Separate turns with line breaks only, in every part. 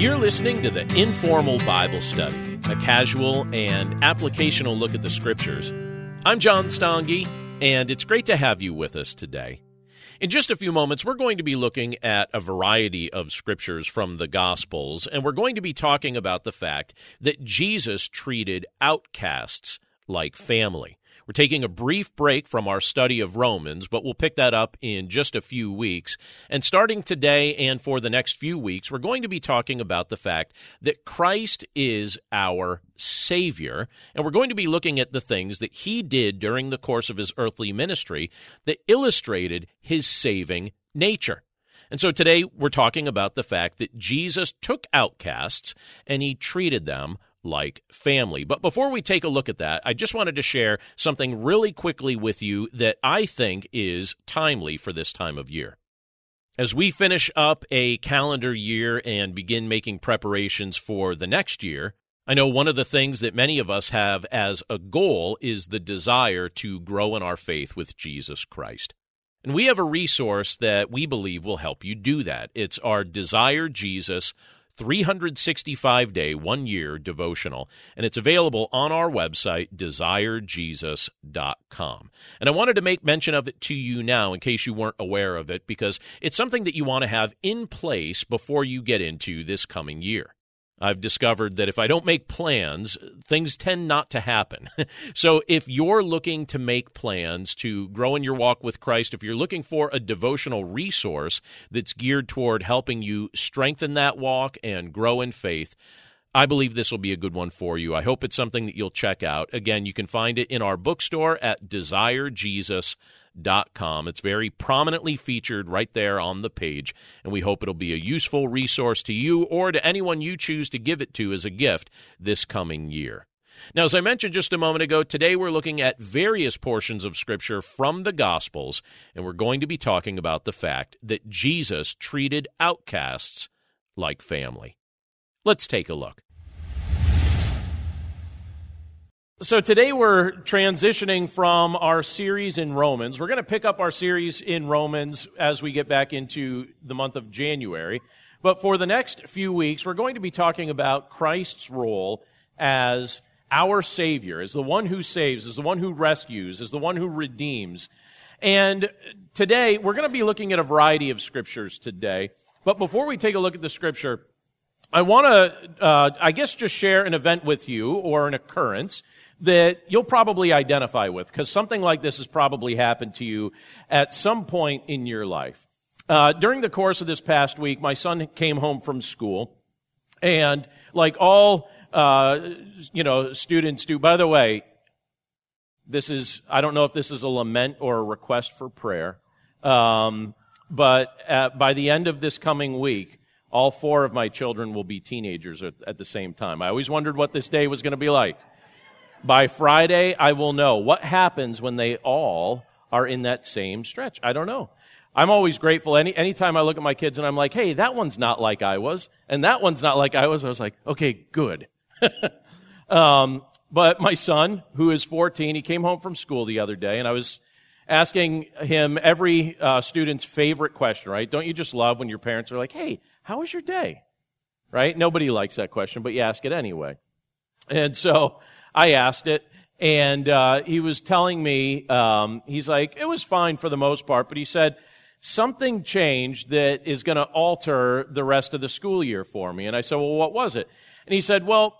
You're listening to the Informal Bible Study, a casual and applicational look at the Scriptures. I'm John Stange, and it's great to have you with us today. In just a few moments, we're going to be looking at a variety of scriptures from the Gospels, and we're going to be talking about the fact that Jesus treated outcasts like family. We're taking a brief break from our study of Romans, but we'll pick that up in just a few weeks. And starting today and for the next few weeks, we're going to be talking about the fact that Christ is our Savior, and we're going to be looking at the things that He did during the course of His earthly ministry that illustrated His saving nature. And so today we're talking about the fact that Jesus took outcasts and He treated them like family. But before we take a look at that, I just wanted to share something really quickly with you that I think is timely for this time of year. As we finish up a calendar year and begin making preparations for the next year, I know one of the things that many of us have as a goal is the desire to grow in our faith with Jesus Christ. And we have a resource that we believe will help you do that. It's our Desire Jesus 365 day, one year devotional, and it's available on our website, desirejesus.com. And I wanted to make mention of it to you now in case you weren't aware of it, because it's something that you want to have in place before you get into this coming year. I've discovered that if I don't make plans, things tend not to happen. so if you're looking to make plans to grow in your walk with Christ, if you're looking for a devotional resource that's geared toward helping you strengthen that walk and grow in faith, I believe this will be a good one for you. I hope it's something that you'll check out. Again, you can find it in our bookstore at desirejesus.com com. It's very prominently featured right there on the page, and we hope it'll be a useful resource to you or to anyone you choose to give it to as a gift this coming year. Now, as I mentioned just a moment ago, today we're looking at various portions of Scripture from the Gospels, and we're going to be talking about the fact that Jesus treated outcasts like family. Let's take a look. So today we're transitioning from our series in Romans. We're going to pick up our series in Romans as we get back into the month of January. But for the next few weeks, we're going to be talking about Christ's role as our Savior, as the one who saves, as the one who rescues, as the one who redeems. And today we're going to be looking at a variety of scriptures today. But before we take a look at the scripture, I want to, uh, I guess, just share an event with you or an occurrence that you'll probably identify with because something like this has probably happened to you at some point in your life. Uh, during the course of this past week, my son came home from school, and like all uh, you know students do. By the way, this is I don't know if this is a lament or a request for prayer, um, but at, by the end of this coming week, all four of my children will be teenagers at, at the same time. I always wondered what this day was going to be like. By Friday, I will know what happens when they all are in that same stretch. I don't know. I'm always grateful. Any anytime I look at my kids and I'm like, hey, that one's not like I was, and that one's not like I was. I was like, okay, good. um, but my son, who is 14, he came home from school the other day, and I was asking him every uh, student's favorite question. Right? Don't you just love when your parents are like, hey, how was your day? Right? Nobody likes that question, but you ask it anyway. And so I asked it, and uh, he was telling me, um, he's like, it was fine for the most part, but he said, something changed that is going to alter the rest of the school year for me. And I said, well, what was it? And he said, well,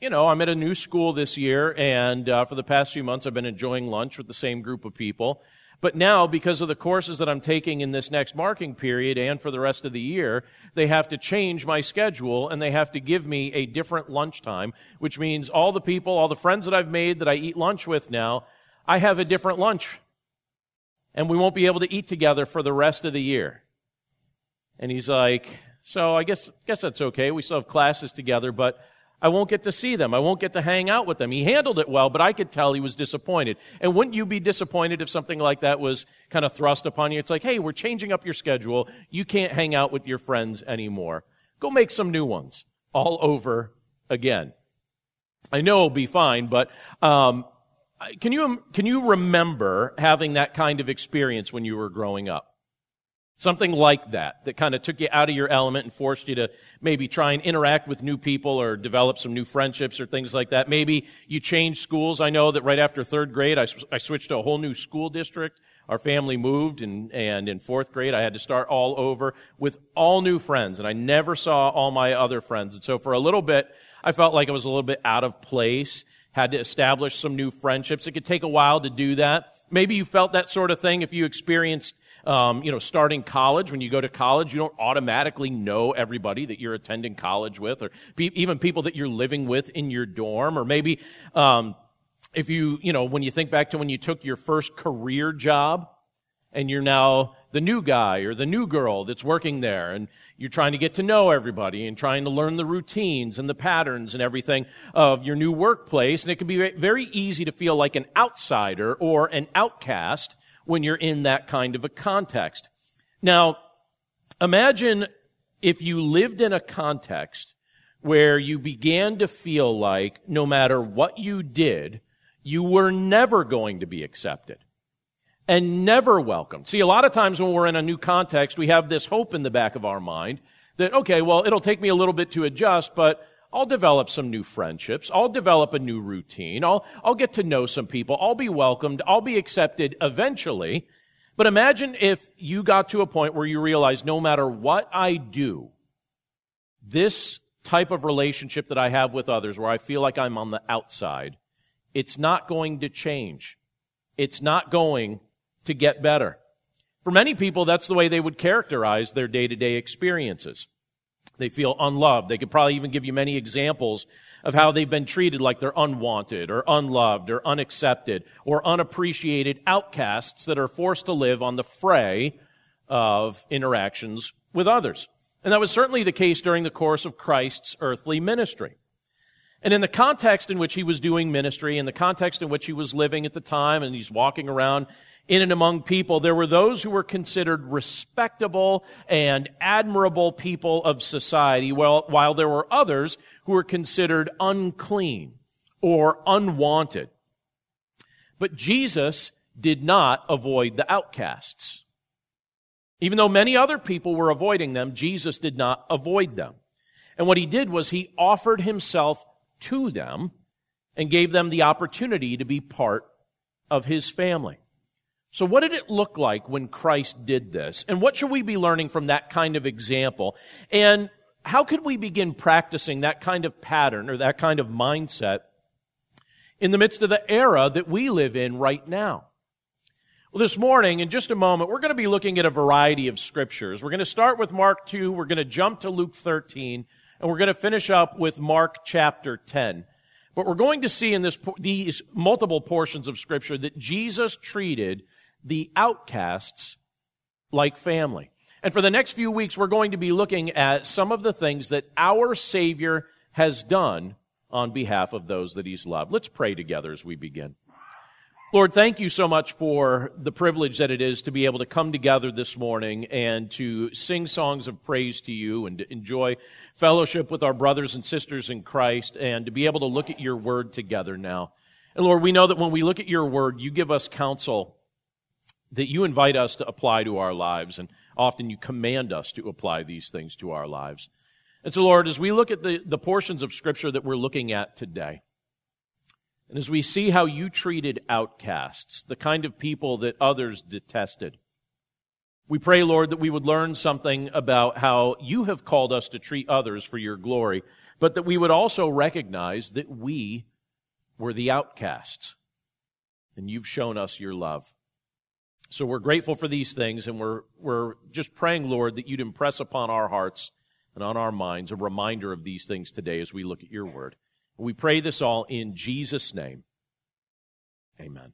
you know, I'm at a new school this year, and uh, for the past few months, I've been enjoying lunch with the same group of people. But now, because of the courses that I'm taking in this next marking period and for the rest of the year, they have to change my schedule and they have to give me a different lunchtime, which means all the people, all the friends that I've made that I eat lunch with now, I have a different lunch. And we won't be able to eat together for the rest of the year. And he's like, so I guess, guess that's okay. We still have classes together, but I won't get to see them. I won't get to hang out with them. He handled it well, but I could tell he was disappointed. And wouldn't you be disappointed if something like that was kind of thrust upon you? It's like, hey, we're changing up your schedule. You can't hang out with your friends anymore. Go make some new ones all over again. I know it'll be fine, but um, can you can you remember having that kind of experience when you were growing up? Something like that, that kind of took you out of your element and forced you to maybe try and interact with new people or develop some new friendships or things like that. Maybe you changed schools. I know that right after third grade, I, I switched to a whole new school district. Our family moved and, and in fourth grade, I had to start all over with all new friends and I never saw all my other friends. And so for a little bit, I felt like I was a little bit out of place had to establish some new friendships. It could take a while to do that. Maybe you felt that sort of thing if you experienced um, you know, starting college, when you go to college, you don't automatically know everybody that you're attending college with, or even people that you're living with in your dorm, or maybe um, if you, you know, when you think back to when you took your first career job, and you're now the new guy or the new girl that's working there, and you're trying to get to know everybody and trying to learn the routines and the patterns and everything of your new workplace, and it can be very easy to feel like an outsider or an outcast when you're in that kind of a context. Now, imagine if you lived in a context where you began to feel like no matter what you did, you were never going to be accepted and never welcomed. See, a lot of times when we're in a new context, we have this hope in the back of our mind that, okay, well, it'll take me a little bit to adjust, but I'll develop some new friendships. I'll develop a new routine. I'll, I'll get to know some people. I'll be welcomed. I'll be accepted eventually. But imagine if you got to a point where you realize no matter what I do, this type of relationship that I have with others where I feel like I'm on the outside, it's not going to change. It's not going to get better. For many people, that's the way they would characterize their day to day experiences. They feel unloved. They could probably even give you many examples of how they've been treated like they're unwanted or unloved or unaccepted or unappreciated outcasts that are forced to live on the fray of interactions with others. And that was certainly the case during the course of Christ's earthly ministry. And in the context in which he was doing ministry, in the context in which he was living at the time, and he's walking around in and among people, there were those who were considered respectable and admirable people of society, while, while there were others who were considered unclean or unwanted. But Jesus did not avoid the outcasts. Even though many other people were avoiding them, Jesus did not avoid them. And what he did was he offered himself to them and gave them the opportunity to be part of his family. So, what did it look like when Christ did this? And what should we be learning from that kind of example? And how could we begin practicing that kind of pattern or that kind of mindset in the midst of the era that we live in right now? Well, this morning, in just a moment, we're going to be looking at a variety of scriptures. We're going to start with Mark 2, we're going to jump to Luke 13, and we're going to finish up with Mark chapter 10. But we're going to see in this, these multiple portions of scripture that Jesus treated the outcasts like family. And for the next few weeks, we're going to be looking at some of the things that our Savior has done on behalf of those that He's loved. Let's pray together as we begin. Lord, thank you so much for the privilege that it is to be able to come together this morning and to sing songs of praise to you and to enjoy fellowship with our brothers and sisters in Christ and to be able to look at your word together now. And Lord, we know that when we look at your word, you give us counsel that you invite us to apply to our lives, and often you command us to apply these things to our lives. And so, Lord, as we look at the, the portions of Scripture that we're looking at today, and as we see how you treated outcasts, the kind of people that others detested, we pray, Lord, that we would learn something about how you have called us to treat others for your glory, but that we would also recognize that we were the outcasts, and you've shown us your love. So we're grateful for these things, and we're, we're just praying, Lord, that you'd impress upon our hearts and on our minds a reminder of these things today as we look at your word. We pray this all in Jesus' name. Amen.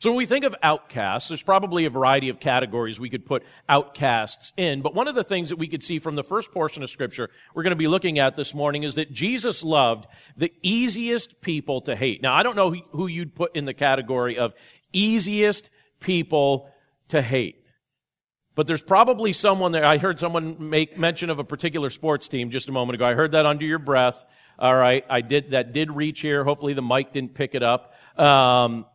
So when we think of outcasts, there's probably a variety of categories we could put outcasts in. But one of the things that we could see from the first portion of scripture we're going to be looking at this morning is that Jesus loved the easiest people to hate. Now, I don't know who you'd put in the category of easiest people to hate. But there's probably someone there. I heard someone make mention of a particular sports team just a moment ago. I heard that under your breath. All right. I did, that did reach here. Hopefully the mic didn't pick it up. Um,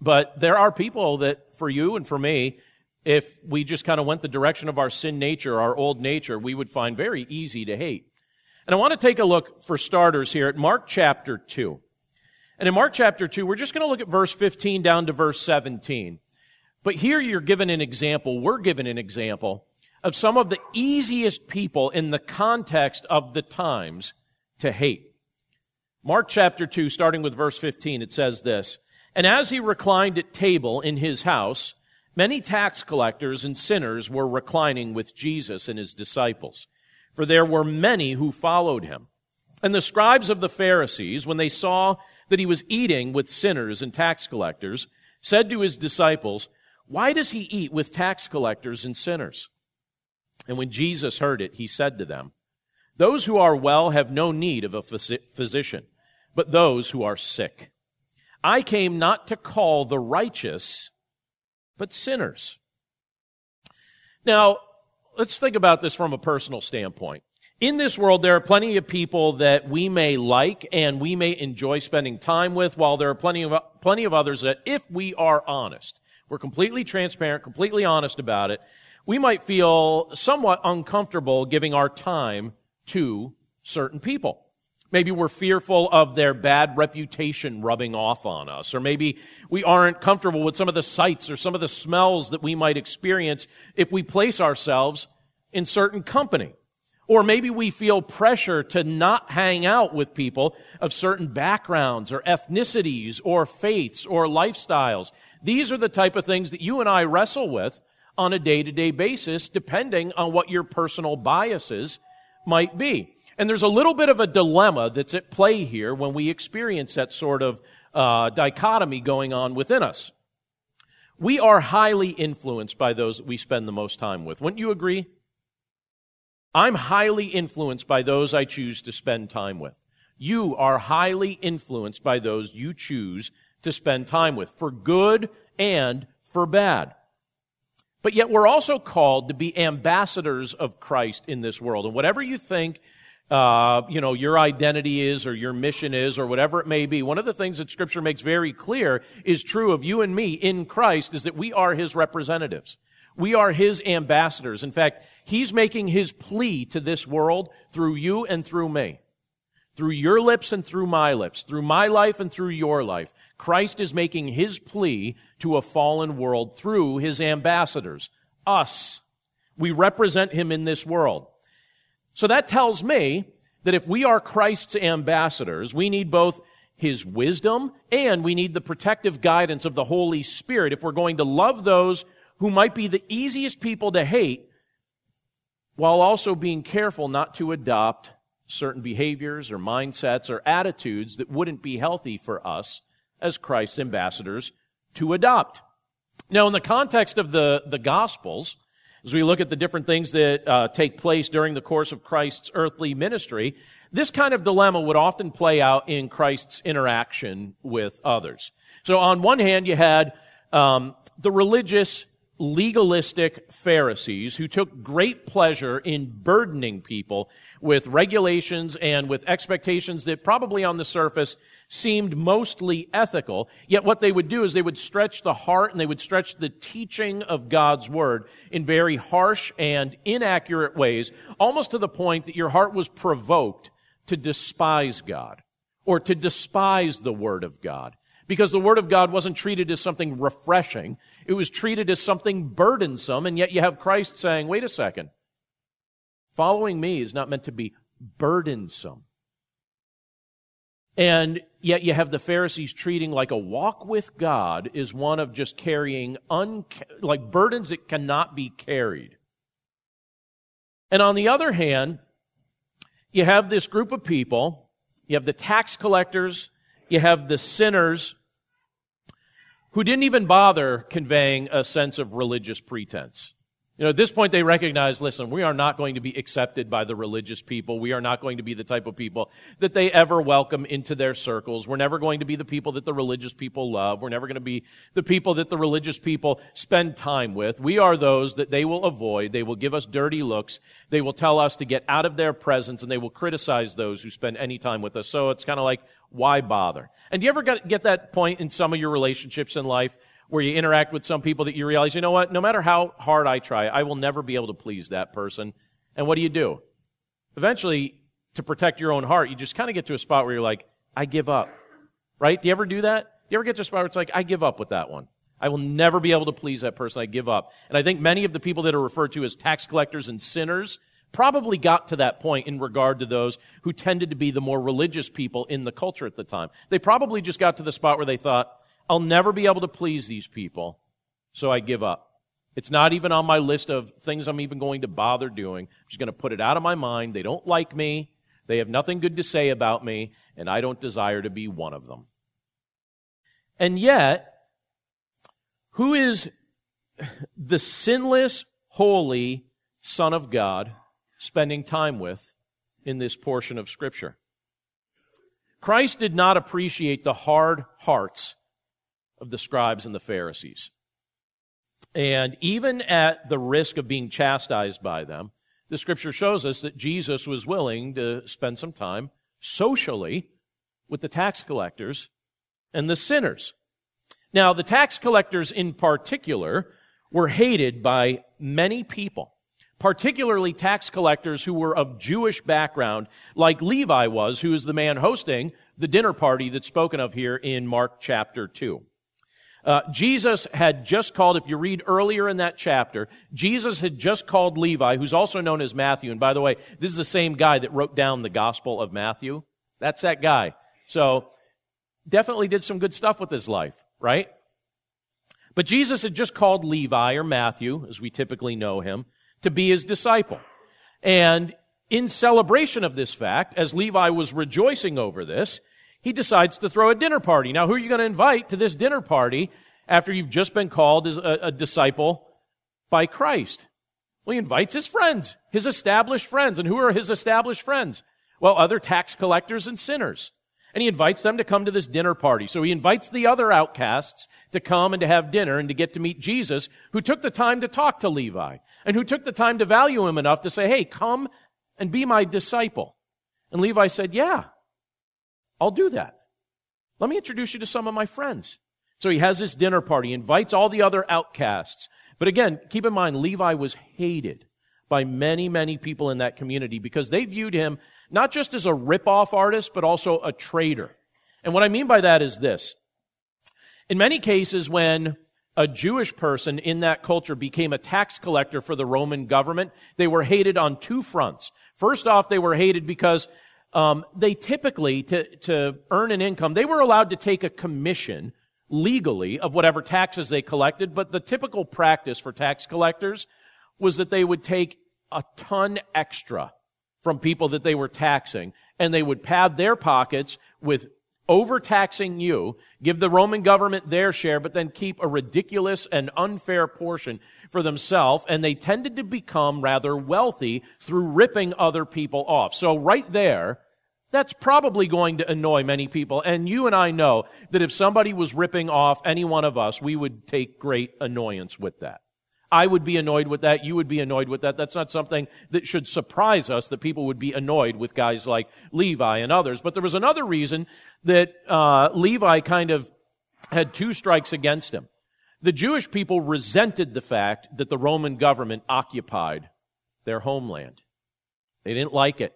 but there are people that for you and for me, if we just kind of went the direction of our sin nature, our old nature, we would find very easy to hate. And I want to take a look for starters here at Mark chapter 2. And in Mark chapter 2, we're just going to look at verse 15 down to verse 17. But here you're given an example, we're given an example of some of the easiest people in the context of the times to hate. Mark chapter 2, starting with verse 15, it says this, And as he reclined at table in his house, many tax collectors and sinners were reclining with Jesus and his disciples, for there were many who followed him. And the scribes of the Pharisees, when they saw that he was eating with sinners and tax collectors, said to his disciples, Why does he eat with tax collectors and sinners? And when Jesus heard it, he said to them, Those who are well have no need of a physician, but those who are sick. I came not to call the righteous, but sinners. Now, let's think about this from a personal standpoint. In this world, there are plenty of people that we may like and we may enjoy spending time with, while there are plenty of, plenty of others that, if we are honest, we're completely transparent, completely honest about it, we might feel somewhat uncomfortable giving our time to certain people. Maybe we're fearful of their bad reputation rubbing off on us, or maybe we aren't comfortable with some of the sights or some of the smells that we might experience if we place ourselves in certain company. Or maybe we feel pressure to not hang out with people of certain backgrounds or ethnicities or faiths or lifestyles. These are the type of things that you and I wrestle with on a day to day basis, depending on what your personal biases might be. And there's a little bit of a dilemma that's at play here when we experience that sort of uh, dichotomy going on within us. We are highly influenced by those that we spend the most time with. Wouldn't you agree? I'm highly influenced by those I choose to spend time with. You are highly influenced by those you choose to spend time with, for good and for bad. But yet we're also called to be ambassadors of Christ in this world. And whatever you think, uh, you know, your identity is or your mission is or whatever it may be, one of the things that scripture makes very clear is true of you and me in Christ is that we are his representatives. We are his ambassadors. In fact, he's making his plea to this world through you and through me. Through your lips and through my lips. Through my life and through your life. Christ is making his plea to a fallen world through his ambassadors, us. We represent him in this world. So that tells me that if we are Christ's ambassadors, we need both his wisdom and we need the protective guidance of the Holy Spirit if we're going to love those who might be the easiest people to hate while also being careful not to adopt certain behaviors or mindsets or attitudes that wouldn't be healthy for us as Christ's ambassadors to adopt. Now, in the context of the, the Gospels, as we look at the different things that uh, take place during the course of Christ's earthly ministry, this kind of dilemma would often play out in Christ's interaction with others. So, on one hand, you had um, the religious legalistic Pharisees who took great pleasure in burdening people with regulations and with expectations that probably on the surface seemed mostly ethical. Yet what they would do is they would stretch the heart and they would stretch the teaching of God's word in very harsh and inaccurate ways, almost to the point that your heart was provoked to despise God or to despise the word of God because the Word of God wasn't treated as something refreshing. It was treated as something burdensome, and yet you have Christ saying, wait a second. Following me is not meant to be burdensome. And yet you have the Pharisees treating like a walk with God is one of just carrying un, like burdens that cannot be carried. And on the other hand, you have this group of people, you have the tax collectors, you have the sinners who didn't even bother conveying a sense of religious pretense. You know, at this point they recognize, listen, we are not going to be accepted by the religious people. We are not going to be the type of people that they ever welcome into their circles. We're never going to be the people that the religious people love. We're never going to be the people that the religious people spend time with. We are those that they will avoid. They will give us dirty looks. They will tell us to get out of their presence and they will criticize those who spend any time with us. So it's kind of like, why bother? And do you ever get, get that point in some of your relationships in life where you interact with some people that you realize, you know what, no matter how hard I try, I will never be able to please that person. And what do you do? Eventually, to protect your own heart, you just kind of get to a spot where you're like, I give up. Right? Do you ever do that? Do you ever get to a spot where it's like, I give up with that one? I will never be able to please that person. I give up. And I think many of the people that are referred to as tax collectors and sinners probably got to that point in regard to those who tended to be the more religious people in the culture at the time. They probably just got to the spot where they thought, I'll never be able to please these people, so I give up. It's not even on my list of things I'm even going to bother doing. I'm just going to put it out of my mind. They don't like me. They have nothing good to say about me, and I don't desire to be one of them. And yet, who is the sinless, holy Son of God spending time with in this portion of Scripture? Christ did not appreciate the hard hearts of the scribes and the Pharisees. And even at the risk of being chastised by them, the scripture shows us that Jesus was willing to spend some time socially with the tax collectors and the sinners. Now, the tax collectors in particular were hated by many people, particularly tax collectors who were of Jewish background, like Levi was, who is the man hosting the dinner party that's spoken of here in Mark chapter 2. Uh, Jesus had just called, if you read earlier in that chapter, Jesus had just called Levi, who's also known as Matthew. And by the way, this is the same guy that wrote down the Gospel of Matthew. That's that guy. So, definitely did some good stuff with his life, right? But Jesus had just called Levi, or Matthew, as we typically know him, to be his disciple. And in celebration of this fact, as Levi was rejoicing over this, he decides to throw a dinner party. Now, who are you going to invite to this dinner party after you've just been called as a, a disciple by Christ? Well, he invites his friends, his established friends. And who are his established friends? Well, other tax collectors and sinners. And he invites them to come to this dinner party. So he invites the other outcasts to come and to have dinner and to get to meet Jesus, who took the time to talk to Levi and who took the time to value him enough to say, hey, come and be my disciple. And Levi said, yeah, I'll do that. Let me introduce you to some of my friends. So he has this dinner party, invites all the other outcasts. But again, keep in mind, Levi was hated by many, many people in that community because they viewed him not just as a rip-off artist, but also a traitor. And what I mean by that is this. In many cases, when a Jewish person in that culture became a tax collector for the Roman government, they were hated on two fronts. First off, they were hated because um, they typically, to, to earn an income, they were allowed to take a commission legally of whatever taxes they collected, but the typical practice for tax collectors was that they would take a ton extra from people that they were taxing, and they would pad their pockets with overtaxing you, give the Roman government their share, but then keep a ridiculous and unfair portion for themselves, and they tended to become rather wealthy through ripping other people off. So right there, that's probably going to annoy many people. And you and I know that if somebody was ripping off any one of us, we would take great annoyance with that. I would be annoyed with that. You would be annoyed with that. That's not something that should surprise us that people would be annoyed with guys like Levi and others. But there was another reason that uh, Levi kind of had two strikes against him. The Jewish people resented the fact that the Roman government occupied their homeland. They didn't like it.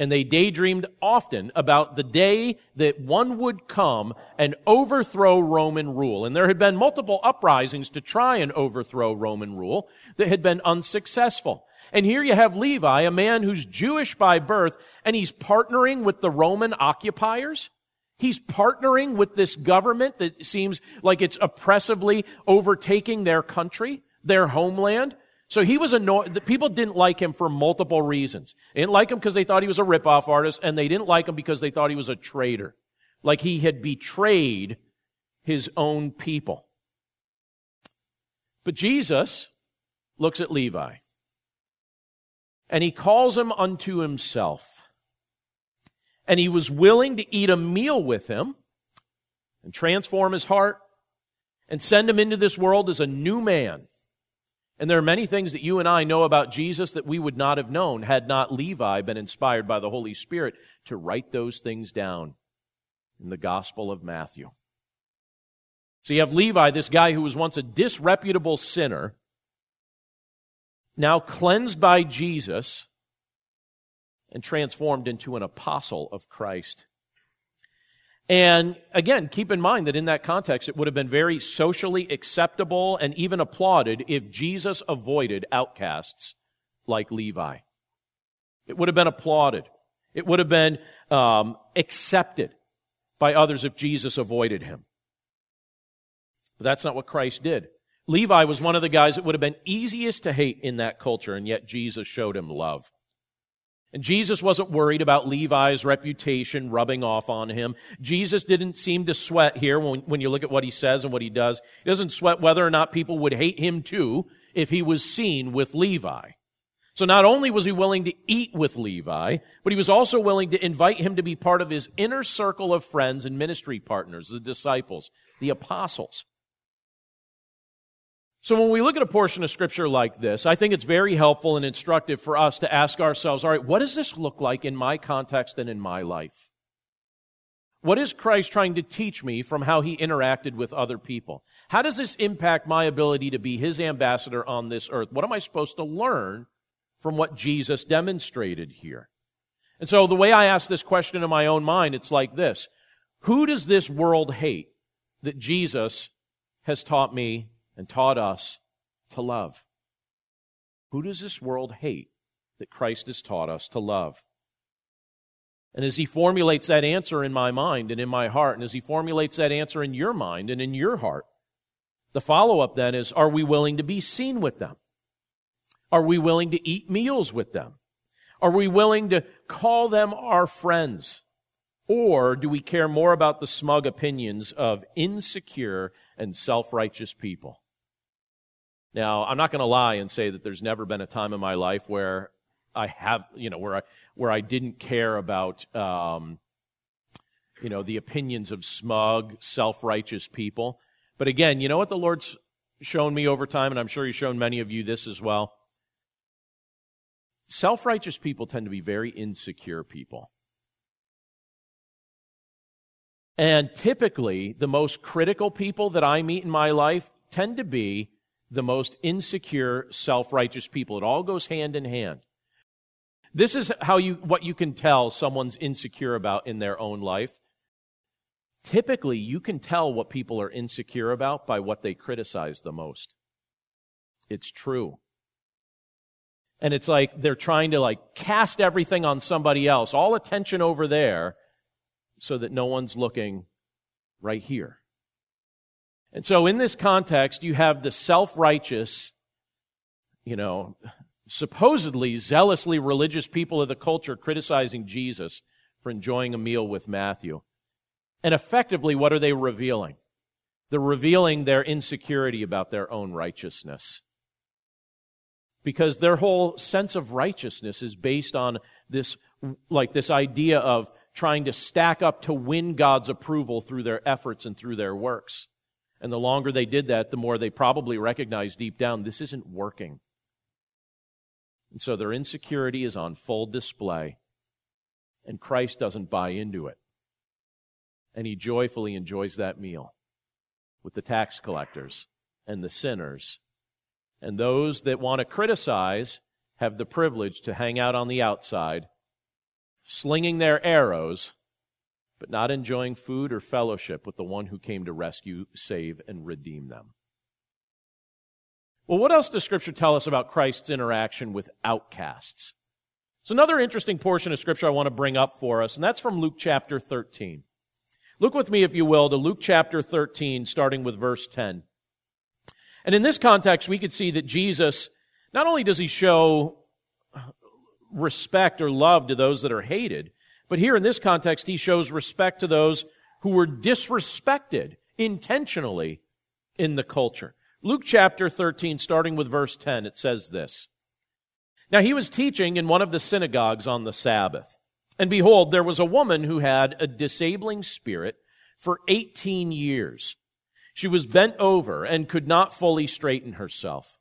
And they daydreamed often about the day that one would come and overthrow Roman rule. And there had been multiple uprisings to try and overthrow Roman rule that had been unsuccessful. And here you have Levi, a man who's Jewish by birth, and he's partnering with the Roman occupiers. He's partnering with this government that seems like it's oppressively overtaking their country, their homeland. So he was annoyed. The people didn't like him for multiple reasons. They didn't like him because they thought he was a ripoff artist, and they didn't like him because they thought he was a traitor. Like he had betrayed his own people. But Jesus looks at Levi, and he calls him unto himself and he was willing to eat a meal with him and transform his heart and send him into this world as a new man. And there are many things that you and I know about Jesus that we would not have known had not Levi been inspired by the Holy Spirit to write those things down in the Gospel of Matthew. So you have Levi, this guy who was once a disreputable sinner, now cleansed by Jesus and transformed into an apostle of Christ. And again, keep in mind that in that context, it would have been very socially acceptable and even applauded if Jesus avoided outcasts like Levi. It would have been applauded. It would have been um, accepted by others if Jesus avoided him. But that's not what Christ did. Levi was one of the guys that would have been easiest to hate in that culture, and yet Jesus showed him love. And Jesus wasn't worried about Levi's reputation rubbing off on him. Jesus didn't seem to sweat here when, when you look at what he says and what he does. He doesn't sweat whether or not people would hate him too if he was seen with Levi. So not only was he willing to eat with Levi, but he was also willing to invite him to be part of his inner circle of friends and ministry partners, the disciples, the apostles. So when we look at a portion of scripture like this, I think it's very helpful and instructive for us to ask ourselves, all right, what does this look like in my context and in my life? What is Christ trying to teach me from how he interacted with other people? How does this impact my ability to be his ambassador on this earth? What am I supposed to learn from what Jesus demonstrated here? And so the way I ask this question in my own mind, it's like this. Who does this world hate that Jesus has taught me and taught us to love. Who does this world hate that Christ has taught us to love? And as he formulates that answer in my mind and in my heart, and as he formulates that answer in your mind and in your heart, the follow up then is are we willing to be seen with them? Are we willing to eat meals with them? Are we willing to call them our friends? Or do we care more about the smug opinions of insecure and self righteous people? Now, I'm not going to lie and say that there's never been a time in my life where I have, you know, where I where I didn't care about, um, you know, the opinions of smug, self-righteous people. But again, you know what the Lord's shown me over time, and I'm sure He's shown many of you this as well. Self-righteous people tend to be very insecure people. And typically, the most critical people that I meet in my life tend to be the most insecure, self-righteous people. It all goes hand in hand. This is how you, what you can tell someone's insecure about in their own life. Typically, you can tell what people are insecure about by what they criticize the most. It's true. And it's like they're trying to like cast everything on somebody else, all attention over there, so that no one's looking right here. And so in this context, you have the self-righteous, you know, supposedly zealously religious people of the culture criticizing Jesus for enjoying a meal with Matthew. And effectively, what are they revealing? They're revealing their insecurity about their own righteousness. Because their whole sense of righteousness is based on this, like this idea of trying to stack up to win God's approval through their efforts and through their works. And the longer they did that, the more they probably recognized deep down this isn't working. And so their insecurity is on full display. And Christ doesn't buy into it. And he joyfully enjoys that meal with the tax collectors and the sinners. And those that want to criticize have the privilege to hang out on the outside, slinging their arrows but not enjoying food or fellowship with the one who came to rescue, save, and redeem them. Well, what else does Scripture tell us about Christ's interaction with outcasts? It's another interesting portion of Scripture I want to bring up for us, and that's from Luke chapter 13. Look with me, if you will, to Luke chapter 13, starting with verse 10. And in this context, we could see that Jesus, not only does he show respect or love to those that are hated, but here in this context, he shows respect to those who were disrespected intentionally in the culture. Luke chapter 13, starting with verse 10, it says this. Now he was teaching in one of the synagogues on the Sabbath. And behold, there was a woman who had a disabling spirit for 18 years. She was bent over and could not fully straighten herself.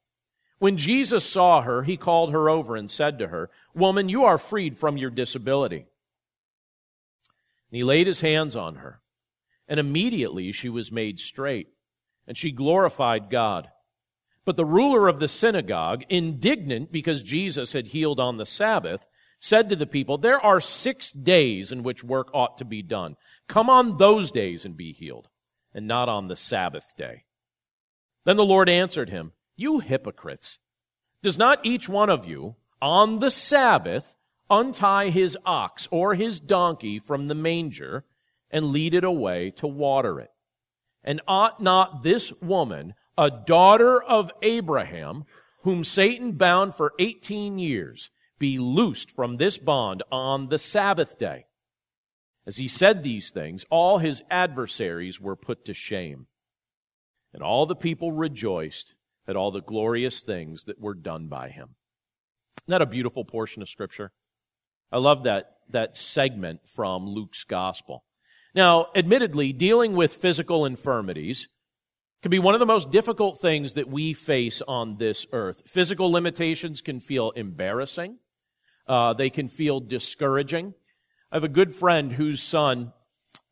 When Jesus saw her, he called her over and said to her, Woman, you are freed from your disability. And he laid his hands on her, and immediately she was made straight, and she glorified God. But the ruler of the synagogue, indignant because Jesus had healed on the Sabbath, said to the people, There are six days in which work ought to be done. Come on those days and be healed, and not on the Sabbath day. Then the Lord answered him, You hypocrites! Does not each one of you, on the Sabbath, untie his ox or his donkey from the manger and lead it away to water it? And ought not this woman, a daughter of Abraham, whom Satan bound for 18 years, be loosed from this bond on the Sabbath day. As he said these things, all his adversaries were put to shame. And all the people rejoiced at all the glorious things that were done by him. Isn't that a beautiful portion of Scripture? I love that, that segment from Luke's Gospel. Now, admittedly, dealing with physical infirmities can be one of the most difficult things that we face on this earth. Physical limitations can feel embarrassing. Uh, they can feel discouraging. I have a good friend whose son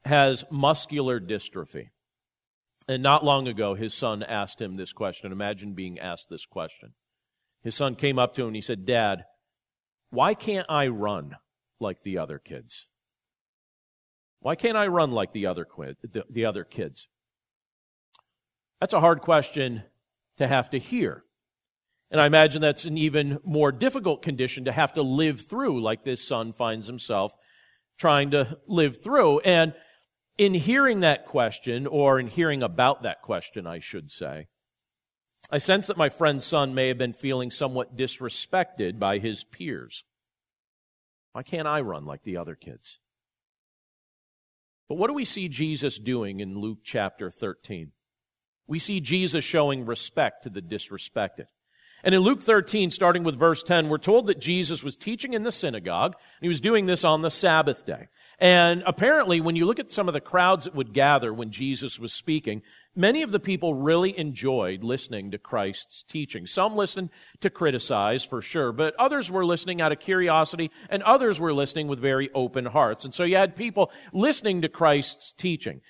has muscular dystrophy. And not long ago, his son asked him this question. Imagine being asked this question. His son came up to him and he said, Dad, why can't I run like the other kids? Why can't I run like the other, the, the other kids? That's a hard question to have to hear. And I imagine that's an even more difficult condition to have to live through, like this son finds himself trying to live through. And in hearing that question, or in hearing about that question, I should say, I sense that my friend's son may have been feeling somewhat disrespected by his peers. Why can't I run like the other kids? But what do we see Jesus doing in Luke chapter 13? We see Jesus showing respect to the disrespected. And in Luke 13, starting with verse 10, we're told that Jesus was teaching in the synagogue, and he was doing this on the Sabbath day. And apparently, when you look at some of the crowds that would gather when Jesus was speaking, many of the people really enjoyed listening to Christ's teaching. Some listened to criticize, for sure, but others were listening out of curiosity, and others were listening with very open hearts. And so you had people listening to Christ's teaching.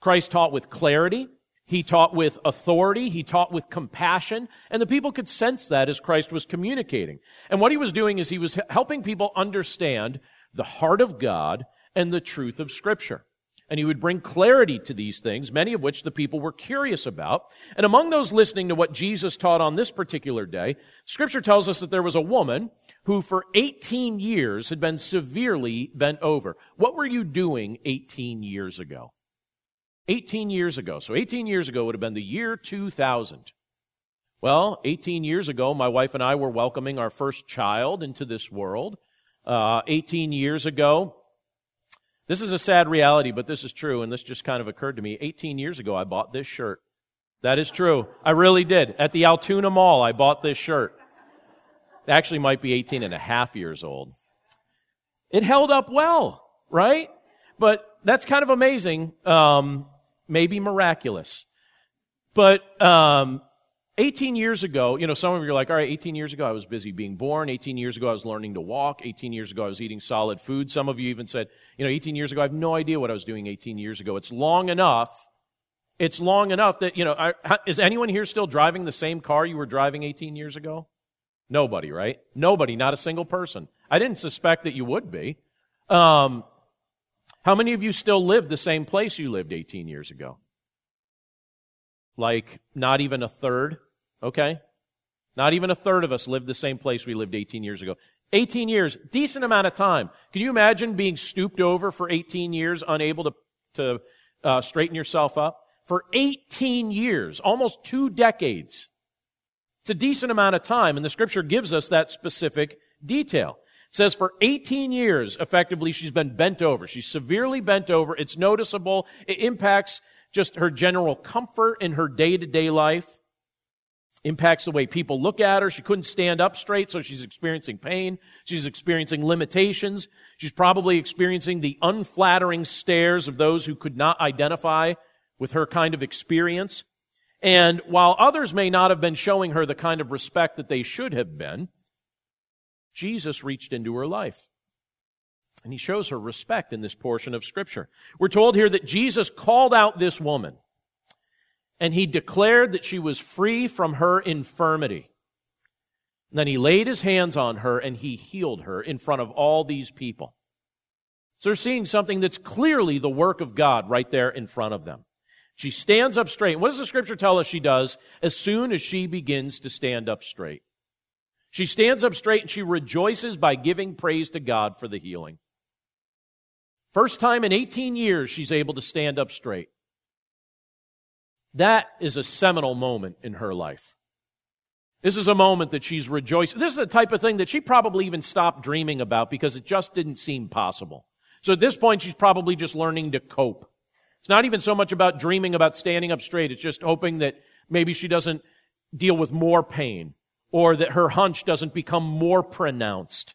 Christ taught with clarity. He taught with authority. He taught with compassion. And the people could sense that as Christ was communicating. And what he was doing is he was helping people understand the heart of God and the truth of Scripture. And he would bring clarity to these things, many of which the people were curious about. And among those listening to what Jesus taught on this particular day, Scripture tells us that there was a woman who for 18 years had been severely bent over. What were you doing 18 years ago? 18 years ago. So 18 years ago would have been the year 2000. Well, 18 years ago, my wife and I were welcoming our first child into this world. Uh, 18 years ago, this is a sad reality, but this is true, and this just kind of occurred to me. 18 years ago, I bought this shirt. That is true. I really did. At the Altoona Mall, I bought this shirt. It actually might be 18 and a half years old. It held up well, right? But that's kind of amazing. Um, maybe miraculous. But um, 18 years ago, you know, some of you are like, all right, 18 years ago I was busy being born. 18 years ago I was learning to walk. 18 years ago I was eating solid food. Some of you even said, you know, 18 years ago I have no idea what I was doing 18 years ago. It's long enough. It's long enough that, you know, I, is anyone here still driving the same car you were driving 18 years ago? Nobody, right? Nobody, not a single person. I didn't suspect that you would be. Um, how many of you still live the same place you lived 18 years ago? Like, not even a third, okay? Not even a third of us lived the same place we lived 18 years ago. 18 years, decent amount of time. Can you imagine being stooped over for 18 years, unable to, to uh, straighten yourself up? For 18 years, almost two decades. It's a decent amount of time, and the scripture gives us that specific detail. It says for 18 years, effectively, she's been bent over. She's severely bent over. It's noticeable. It impacts just her general comfort in her day to day life. Impacts the way people look at her. She couldn't stand up straight, so she's experiencing pain. She's experiencing limitations. She's probably experiencing the unflattering stares of those who could not identify with her kind of experience. And while others may not have been showing her the kind of respect that they should have been, Jesus reached into her life. And he shows her respect in this portion of Scripture. We're told here that Jesus called out this woman. And he declared that she was free from her infirmity. And then he laid his hands on her and he healed her in front of all these people. So they're seeing something that's clearly the work of God right there in front of them. She stands up straight. What does the scripture tell us she does as soon as she begins to stand up straight? She stands up straight and she rejoices by giving praise to God for the healing. First time in 18 years she's able to stand up straight. That is a seminal moment in her life. This is a moment that she's rejoicing. This is a type of thing that she probably even stopped dreaming about because it just didn't seem possible. So at this point, she's probably just learning to cope. It's not even so much about dreaming about standing up straight. It's just hoping that maybe she doesn't deal with more pain or that her hunch doesn't become more pronounced.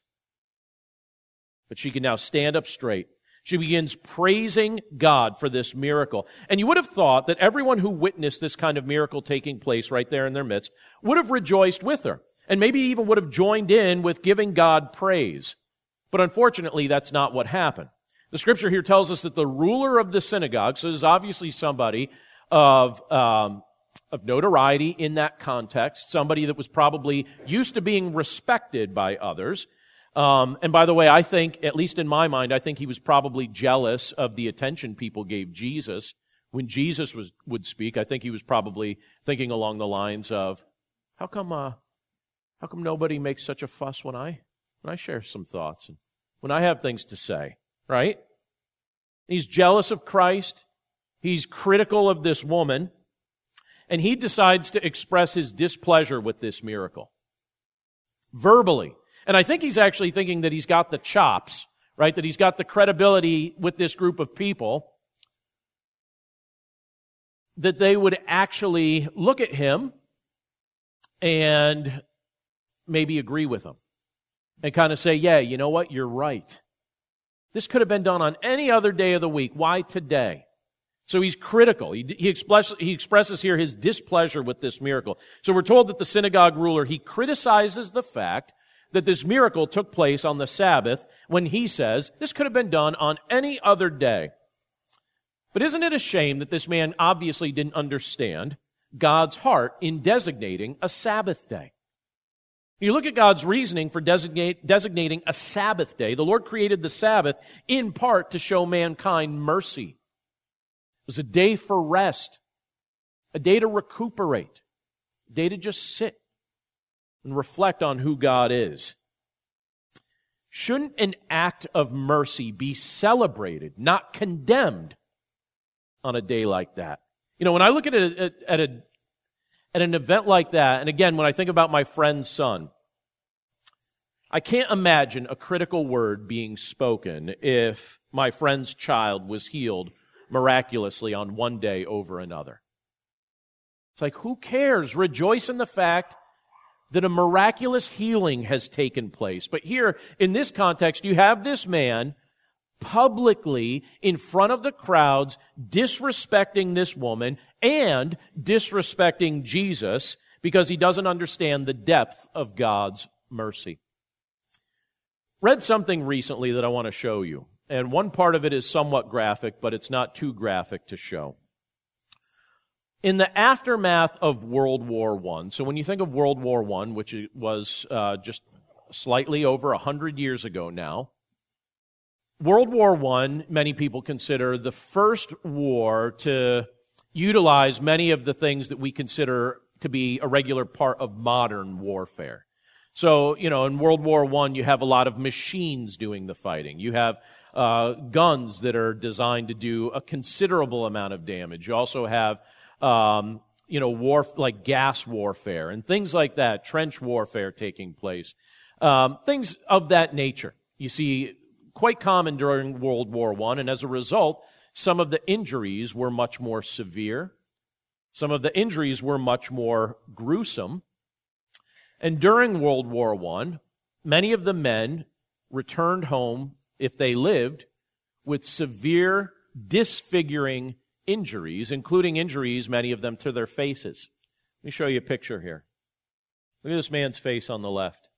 But she can now stand up straight she begins praising God for this miracle. And you would have thought that everyone who witnessed this kind of miracle taking place right there in their midst would have rejoiced with her. And maybe even would have joined in with giving God praise. But unfortunately, that's not what happened. The scripture here tells us that the ruler of the synagogue, so this is obviously somebody of, um, of notoriety in that context, somebody that was probably used to being respected by others, um, and by the way, I think, at least in my mind, I think he was probably jealous of the attention people gave Jesus when Jesus was, would speak. I think he was probably thinking along the lines of, "How come, uh, how come nobody makes such a fuss when I when I share some thoughts and when I have things to say?" Right? He's jealous of Christ. He's critical of this woman, and he decides to express his displeasure with this miracle verbally. And I think he's actually thinking that he's got the chops, right? That he's got the credibility with this group of people. That they would actually look at him and maybe agree with him and kind of say, yeah, you know what? You're right. This could have been done on any other day of the week. Why today? So he's critical. He, he, express, he, expresses here his displeasure with this miracle. So we're told that the synagogue ruler, he criticizes the fact that this miracle took place on the Sabbath when he says this could have been done on any other day. But isn't it a shame that this man obviously didn't understand God's heart in designating a Sabbath day? You look at God's reasoning for designate, designating a Sabbath day. The Lord created the Sabbath in part to show mankind mercy. It was a day for rest, a day to recuperate, a day to just sit and reflect on who God is. Shouldn't an act of mercy be celebrated, not condemned on a day like that? You know, when I look at a, at a, at an event like that, and again, when I think about my friend's son, I can't imagine a critical word being spoken if my friend's child was healed miraculously on one day over another. It's like, who cares? Rejoice in the fact that a miraculous healing has taken place. But here, in this context, you have this man publicly in front of the crowds disrespecting this woman and disrespecting Jesus because he doesn't understand the depth of God's mercy. Read something recently that I want to show you. And one part of it is somewhat graphic, but it's not too graphic to show. In the aftermath of World War I, so when you think of World War I, which was uh, just slightly over 100 years ago now, World War I, many people consider the first war to utilize many of the things that we consider to be a regular part of modern warfare. So, you know, in World War I, you have a lot of machines doing the fighting. You have uh, guns that are designed to do a considerable amount of damage. You also have um, you know, war, like gas warfare and things like that, trench warfare taking place, um, things of that nature. You see, quite common during World War One, and as a result, some of the injuries were much more severe. Some of the injuries were much more gruesome. And during World War One, many of the men returned home, if they lived, with severe, disfiguring injuries, including injuries, many of them to their faces. Let me show you a picture here. Look at this man's face on the left.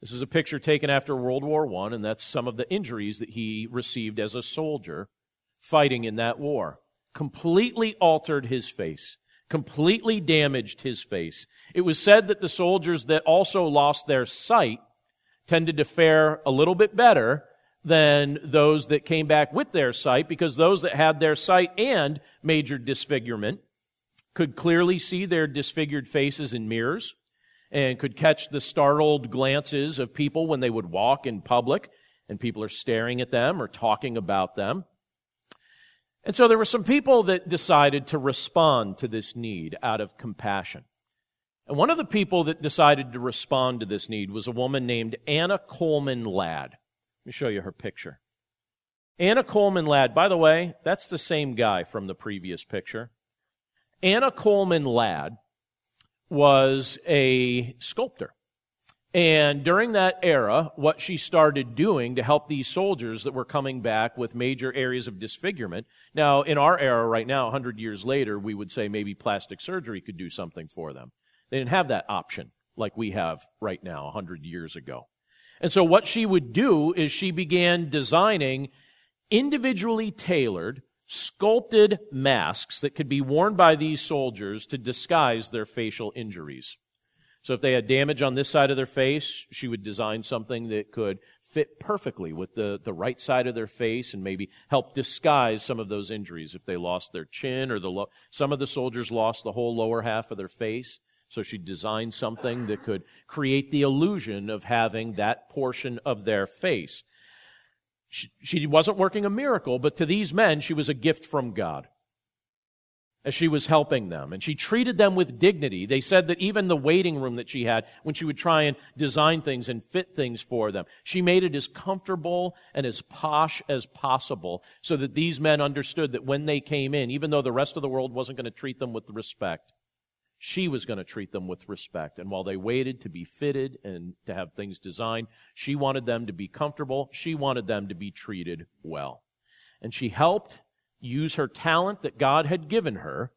This is a picture taken after World War I, and that's some of the injuries that he received as a soldier fighting in that war. Completely altered his face. completely damaged his face. It was said that the soldiers that also lost their sight tended to fare a little bit better than those that came back with their sight because those that had their sight and major disfigurement could clearly see their disfigured faces in mirrors and could catch the startled glances of people when they would walk in public and people are staring at them or talking about them. And so there were some people that decided to respond to this need out of compassion. And one of the people that decided to respond to this need was a woman named Anna Coleman Ladd. Let me show you her picture. Anna Coleman Ladd, by the way, that's the same guy from the previous picture. Anna Coleman Ladd was a sculptor. And during that era, what she started doing to help these soldiers that were coming back with major areas of disfigurement. Now, in our era right now, 100 years later, we would say maybe plastic surgery could do something for them. They didn't have that option like we have right now, 100 years ago. And so what she would do is she began designing individually tailored, sculpted masks that could be worn by these soldiers to disguise their facial injuries. So if they had damage on this side of their face, she would design something that could fit perfectly with the, the right side of their face and maybe help disguise some of those injuries. If they lost their chin or the lo- some of the soldiers lost the whole lower half of their face. So she designed something that could create the illusion of having that portion of their face. She, she wasn't working a miracle, but to these men, she was a gift from God as she was helping them. And she treated them with dignity. They said that even the waiting room that she had, when she would try and design things and fit things for them, she made it as comfortable and as posh as possible so that these men understood that when they came in, even though the rest of the world wasn't going to treat them with respect, she was going to treat them with respect. And while they waited to be fitted and to have things designed, she wanted them to be comfortable. She wanted them to be treated well. And she helped use her talent that God had given her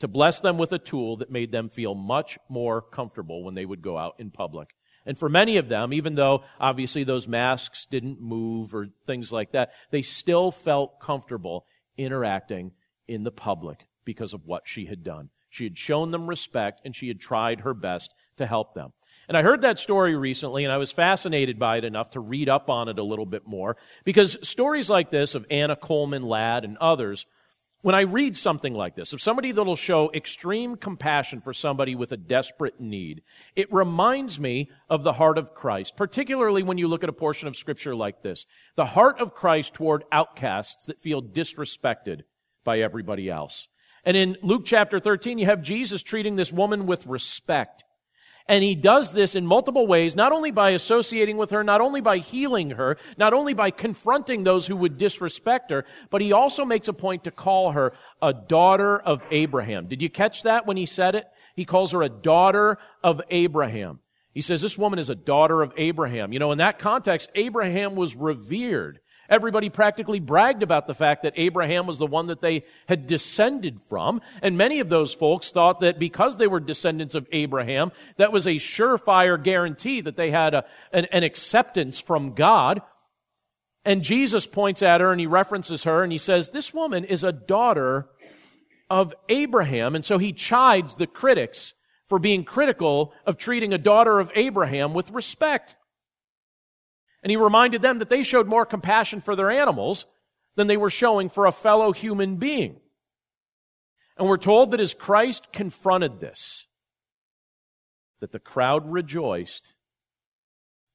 to bless them with a tool that made them feel much more comfortable when they would go out in public. And for many of them, even though obviously those masks didn't move or things like that, they still felt comfortable interacting in the public because of what she had done. She had shown them respect and she had tried her best to help them. And I heard that story recently and I was fascinated by it enough to read up on it a little bit more because stories like this of Anna Coleman Ladd and others, when I read something like this, of somebody that'll show extreme compassion for somebody with a desperate need, it reminds me of the heart of Christ, particularly when you look at a portion of scripture like this. The heart of Christ toward outcasts that feel disrespected by everybody else. And in Luke chapter 13, you have Jesus treating this woman with respect and he does this in multiple ways, not only by associating with her, not only by healing her, not only by confronting those who would disrespect her, but he also makes a point to call her a daughter of Abraham. Did you catch that when he said it? He calls her a daughter of Abraham. He says this woman is a daughter of Abraham. You know, in that context, Abraham was revered. Everybody practically bragged about the fact that Abraham was the one that they had descended from. And many of those folks thought that because they were descendants of Abraham, that was a surefire guarantee that they had a, an, an acceptance from God. And Jesus points at her and he references her and he says, this woman is a daughter of Abraham. And so he chides the critics for being critical of treating a daughter of Abraham with respect. And he reminded them that they showed more compassion for their animals than they were showing for a fellow human being. And we're told that as Christ confronted this, that the crowd rejoiced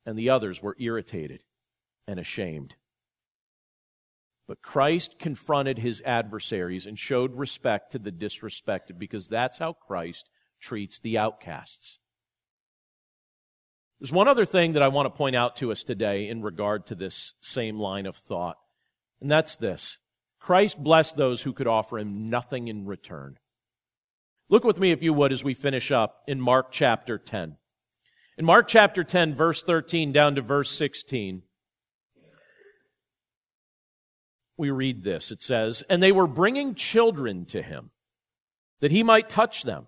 and the others were irritated and ashamed. But Christ confronted his adversaries and showed respect to the disrespected because that's how Christ treats the outcasts. There's one other thing that I want to point out to us today in regard to this same line of thought, and that's this. Christ blessed those who could offer him nothing in return. Look with me, if you would, as we finish up in Mark chapter 10. In Mark chapter 10, verse 13 down to verse 16, we read this. It says, And they were bringing children to him, that he might touch them.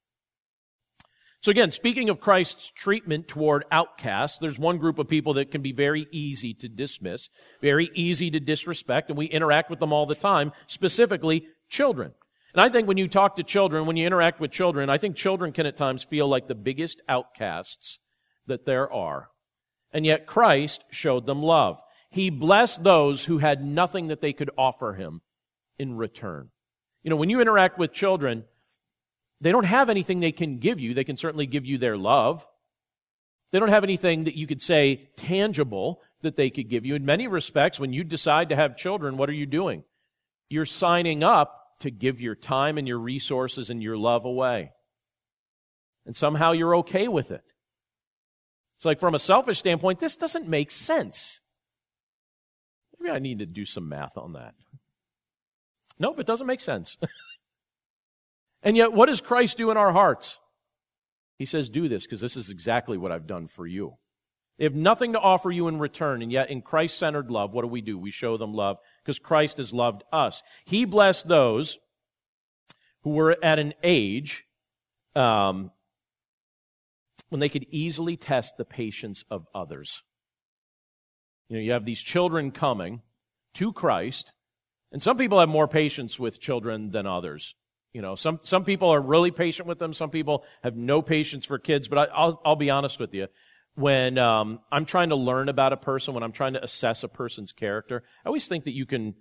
So again, speaking of Christ's treatment toward outcasts, there's one group of people that can be very easy to dismiss, very easy to disrespect, and we interact with them all the time, specifically children. And I think when you talk to children, when you interact with children, I think children can at times feel like the biggest outcasts that there are. And yet Christ showed them love. He blessed those who had nothing that they could offer him in return. You know, when you interact with children, they don't have anything they can give you. They can certainly give you their love. They don't have anything that you could say tangible that they could give you. In many respects, when you decide to have children, what are you doing? You're signing up to give your time and your resources and your love away. And somehow you're okay with it. It's like from a selfish standpoint, this doesn't make sense. Maybe I need to do some math on that. Nope, it doesn't make sense. and yet, what does Christ do in our hearts? He says, Do this because this is exactly what I've done for you. They have nothing to offer you in return, and yet in Christ centered love, what do we do? We show them love because Christ has loved us. He blessed those who were at an age um, when they could easily test the patience of others. You know, you have these children coming to Christ, and some people have more patience with children than others. You know, some, some people are really patient with them. Some people have no patience for kids. But I, will I'll be honest with you. When um, I'm trying to learn about a person, when I'm trying to assess a person's character, I always think that you can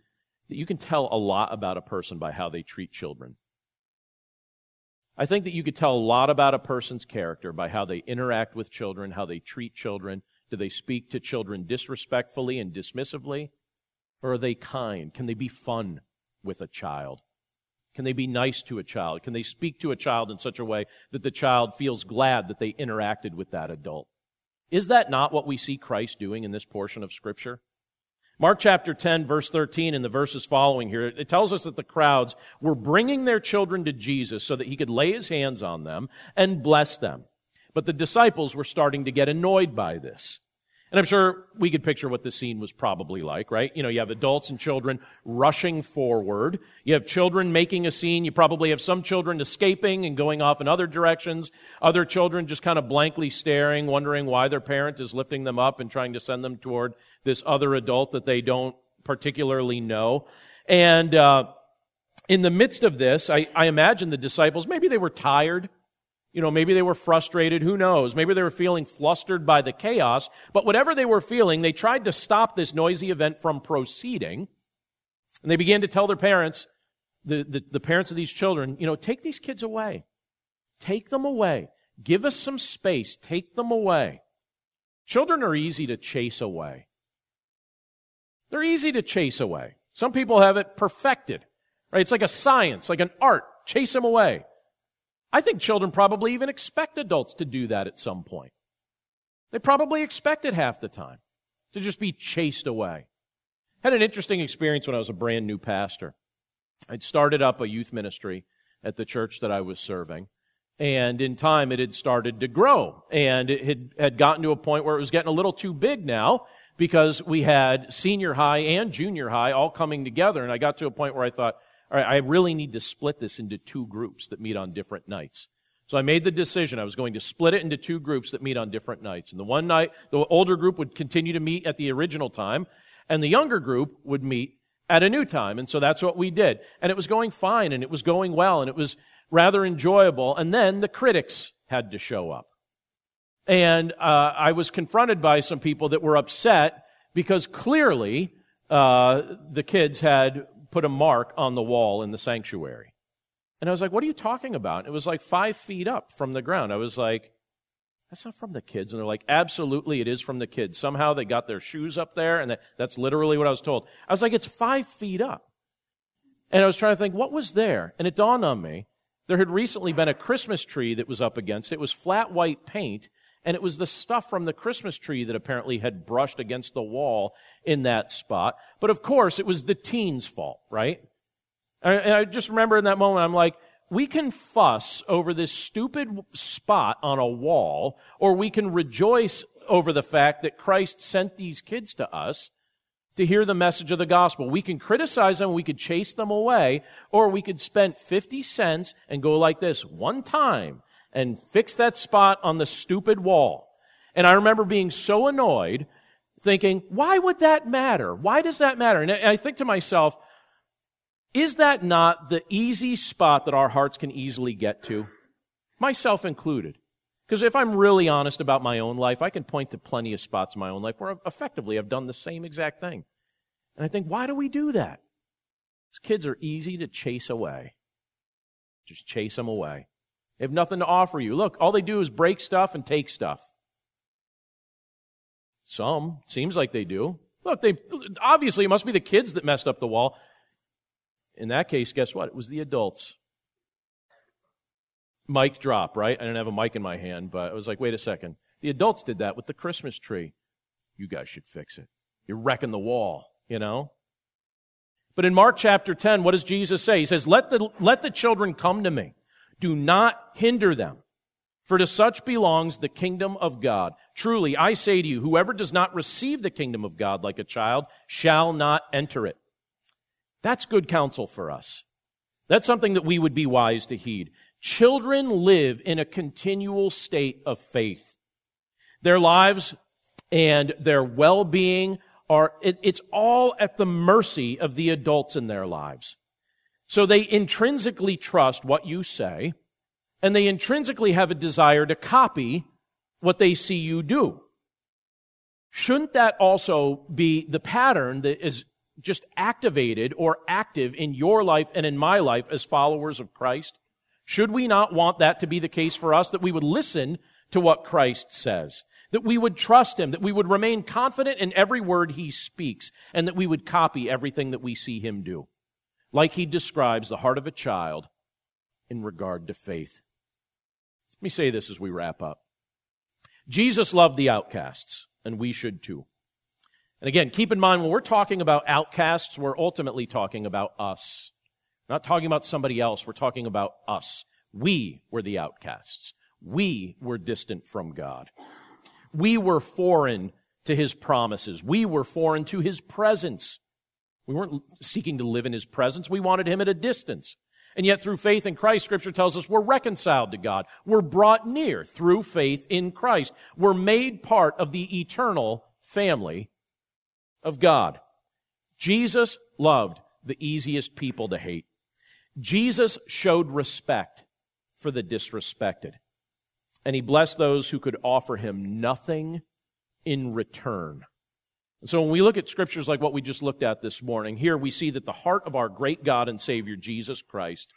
that you can tell a lot about a person by how they treat children. I think that you could tell a lot about a person's character by how they interact with children, how they treat children. Do they speak to children disrespectfully and dismissively? Or are they kind? Can they be fun with a child? Can they be nice to a child? Can they speak to a child in such a way that the child feels glad that they interacted with that adult? Is that not what we see Christ doing in this portion of Scripture? Mark chapter 10, verse 13, and the verses following here, it tells us that the crowds were bringing their children to Jesus so that he could lay his hands on them and bless them. But the disciples were starting to get annoyed by this. And I'm sure we could picture what the scene was probably like, right? You know, you have adults and children rushing forward. You have children making a scene. You probably have some children escaping and going off in other directions. Other children just kind of blankly staring, wondering why their parent is lifting them up and trying to send them toward this other adult that they don't particularly know. And, uh, in the midst of this, I, I imagine the disciples, maybe they were tired. You know, maybe they were frustrated. Who knows? Maybe they were feeling flustered by the chaos. But whatever they were feeling, they tried to stop this noisy event from proceeding. And they began to tell their parents, the, the, the parents of these children, you know, take these kids away. Take them away. Give us some space. Take them away. Children are easy to chase away. They're easy to chase away. Some people have it perfected, right? It's like a science, like an art. Chase them away. I think children probably even expect adults to do that at some point. They probably expect it half the time to just be chased away. Had an interesting experience when I was a brand new pastor. I'd started up a youth ministry at the church that I was serving. And in time, it had started to grow. And it had, had gotten to a point where it was getting a little too big now because we had senior high and junior high all coming together. And I got to a point where I thought, all right, I really need to split this into two groups that meet on different nights. So I made the decision I was going to split it into two groups that meet on different nights. And the one night, the older group would continue to meet at the original time, and the younger group would meet at a new time. And so that's what we did. And it was going fine, and it was going well, and it was rather enjoyable. And then the critics had to show up. And uh, I was confronted by some people that were upset because clearly uh, the kids had put a mark on the wall in the sanctuary. And I was like, what are you talking about? It was like five feet up from the ground. I was like, that's not from the kids. And they're like, absolutely, it is from the kids. Somehow they got their shoes up there, and that's literally what I was told. I was like, it's five feet up. And I was trying to think, what was there? And it dawned on me, there had recently been a Christmas tree that was up against it. It was flat white paint, and it was the stuff from the Christmas tree that apparently had brushed against the wall in that spot. But of course, it was the teens' fault, right? And I just remember in that moment, I'm like, we can fuss over this stupid spot on a wall, or we can rejoice over the fact that Christ sent these kids to us to hear the message of the gospel. We can criticize them, we could chase them away, or we could spend 50 cents and go like this one time and fix that spot on the stupid wall. And I remember being so annoyed, thinking, why would that matter? Why does that matter? And I think to myself, is that not the easy spot that our hearts can easily get to? Myself included. Because if I'm really honest about my own life, I can point to plenty of spots in my own life where effectively I've done the same exact thing. And I think, why do we do that? These kids are easy to chase away. Just chase them away. They have nothing to offer you. Look, all they do is break stuff and take stuff. Some, seems like they do. Look, they obviously it must be the kids that messed up the wall. In that case, guess what? It was the adults mic drop, right? I didn't have a mic in my hand, but I was like, wait a second. The adults did that with the Christmas tree. You guys should fix it. You're wrecking the wall, you know? But in Mark chapter 10, what does Jesus say? He says, let the, let the children come to me. Do not hinder them. For to such belongs the kingdom of God. Truly, I say to you, whoever does not receive the kingdom of God like a child shall not enter it. That's good counsel for us. That's something that we would be wise to heed. Children live in a continual state of faith. Their lives and their well-being are, it, it's all at the mercy of the adults in their lives. So they intrinsically trust what you say, and they intrinsically have a desire to copy what they see you do. Shouldn't that also be the pattern that is just activated or active in your life and in my life as followers of Christ? Should we not want that to be the case for us, that we would listen to what Christ says, that we would trust Him, that we would remain confident in every word He speaks, and that we would copy everything that we see Him do? Like He describes the heart of a child in regard to faith. Let me say this as we wrap up. Jesus loved the outcasts, and we should too. And again, keep in mind when we're talking about outcasts, we're ultimately talking about us not talking about somebody else, we're talking about us. We were the outcasts. We were distant from God. We were foreign to his promises. We were foreign to his presence. We weren't seeking to live in his presence. We wanted him at a distance. And yet, through faith in Christ, Scripture tells us we're reconciled to God. We're brought near through faith in Christ. We're made part of the eternal family of God. Jesus loved the easiest people to hate. Jesus showed respect for the disrespected, and he blessed those who could offer him nothing in return. And so when we look at scriptures like what we just looked at this morning, here we see that the heart of our great God and Savior, Jesus Christ,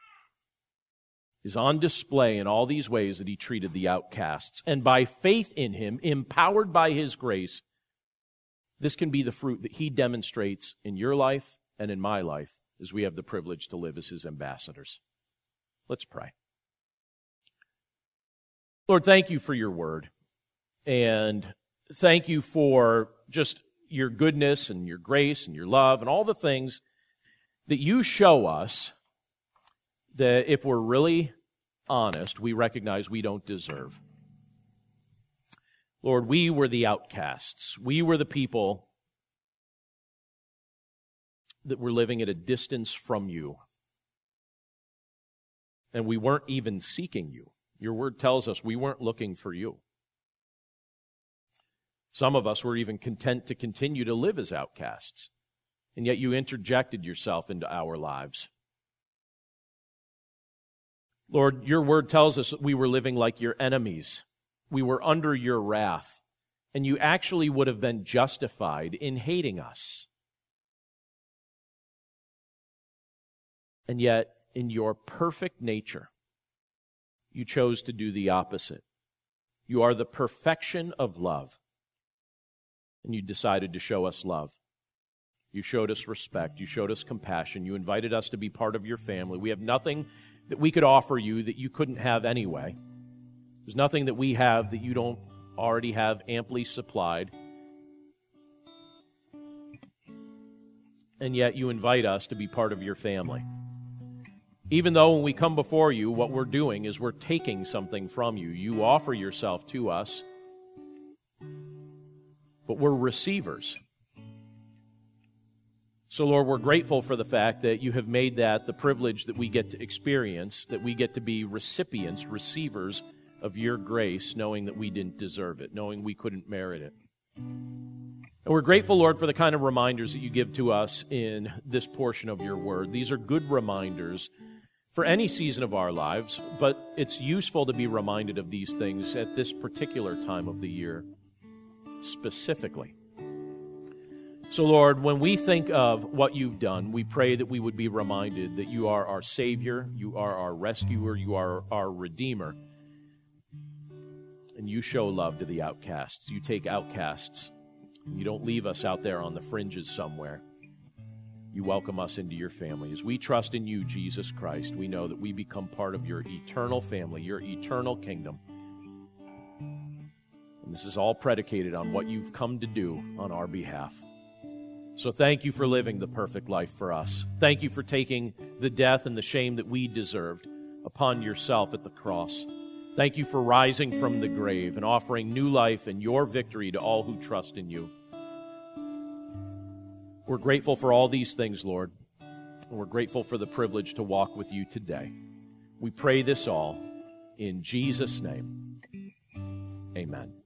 is on display in all these ways that he treated the outcasts. And by faith in him, empowered by his grace, this can be the fruit that he demonstrates in your life and in my life as we have the privilege to live as his ambassadors. Let's pray. Lord, thank you for your word. And thank you for just your goodness and your grace and your love and all the things that you show us that if we're really honest, we recognize we don't deserve. Lord, we were the outcasts. We were the people that we're living at a distance from you. And we weren't even seeking you. Your word tells us we weren't looking for you. Some of us were even content to continue to live as outcasts. And yet you interjected yourself into our lives. Lord, your word tells us that we were living like your enemies. We were under your wrath. And you actually would have been justified in hating us. And yet, in your perfect nature, you chose to do the opposite. You are the perfection of love. And you decided to show us love. You showed us respect. You showed us compassion. You invited us to be part of your family. We have nothing that we could offer you that you couldn't have anyway. There's nothing that we have that you don't already have amply supplied. And yet you invite us to be part of your family. Even though when we come before you, what we're doing is we're taking something from you. You offer yourself to us, but we're receivers. So, Lord, we're grateful for the fact that you have made that the privilege that we get to experience, that we get to be recipients, receivers of your grace, knowing that we didn't deserve it, knowing we couldn't merit it. And we're grateful, Lord, for the kind of reminders that you give to us in this portion of your word. These are good reminders for any season of our lives, but it's useful to be reminded of these things at this particular time of the year specifically. So, Lord, when we think of what you've done, we pray that we would be reminded that you are our Savior, you are our rescuer, you are our Redeemer. And you show love to the outcasts. You take outcasts. You don't leave us out there on the fringes somewhere. You welcome us into your family. As we trust in you, Jesus Christ, we know that we become part of your eternal family, your eternal kingdom. And this is all predicated on what you've come to do on our behalf. So thank you for living the perfect life for us. Thank you for taking the death and the shame that we deserved upon yourself at the cross. Thank you for rising from the grave and offering new life and your victory to all who trust in you. We're grateful for all these things, Lord, and we're grateful for the privilege to walk with you today. We pray this all in Jesus' name. Amen.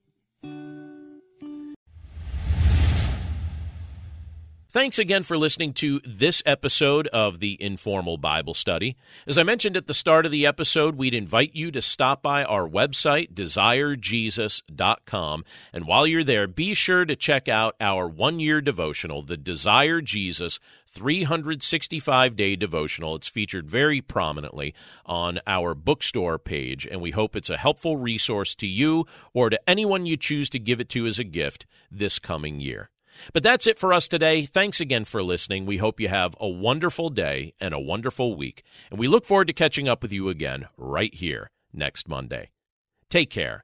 Thanks again for listening to this episode of the Informal Bible Study. As I mentioned at the start of the episode, we'd invite you to stop by our website, desirejesus.com. And while you're there, be sure to check out our one year devotional, the Desire Jesus 365 day devotional. It's featured very prominently on our bookstore page, and we hope it's a helpful resource to you or to anyone you choose to give it to as a gift this coming year. But that's it for us today. Thanks again for listening. We hope you have a wonderful day and a wonderful week. And we look forward to catching up with you again right here next Monday. Take care.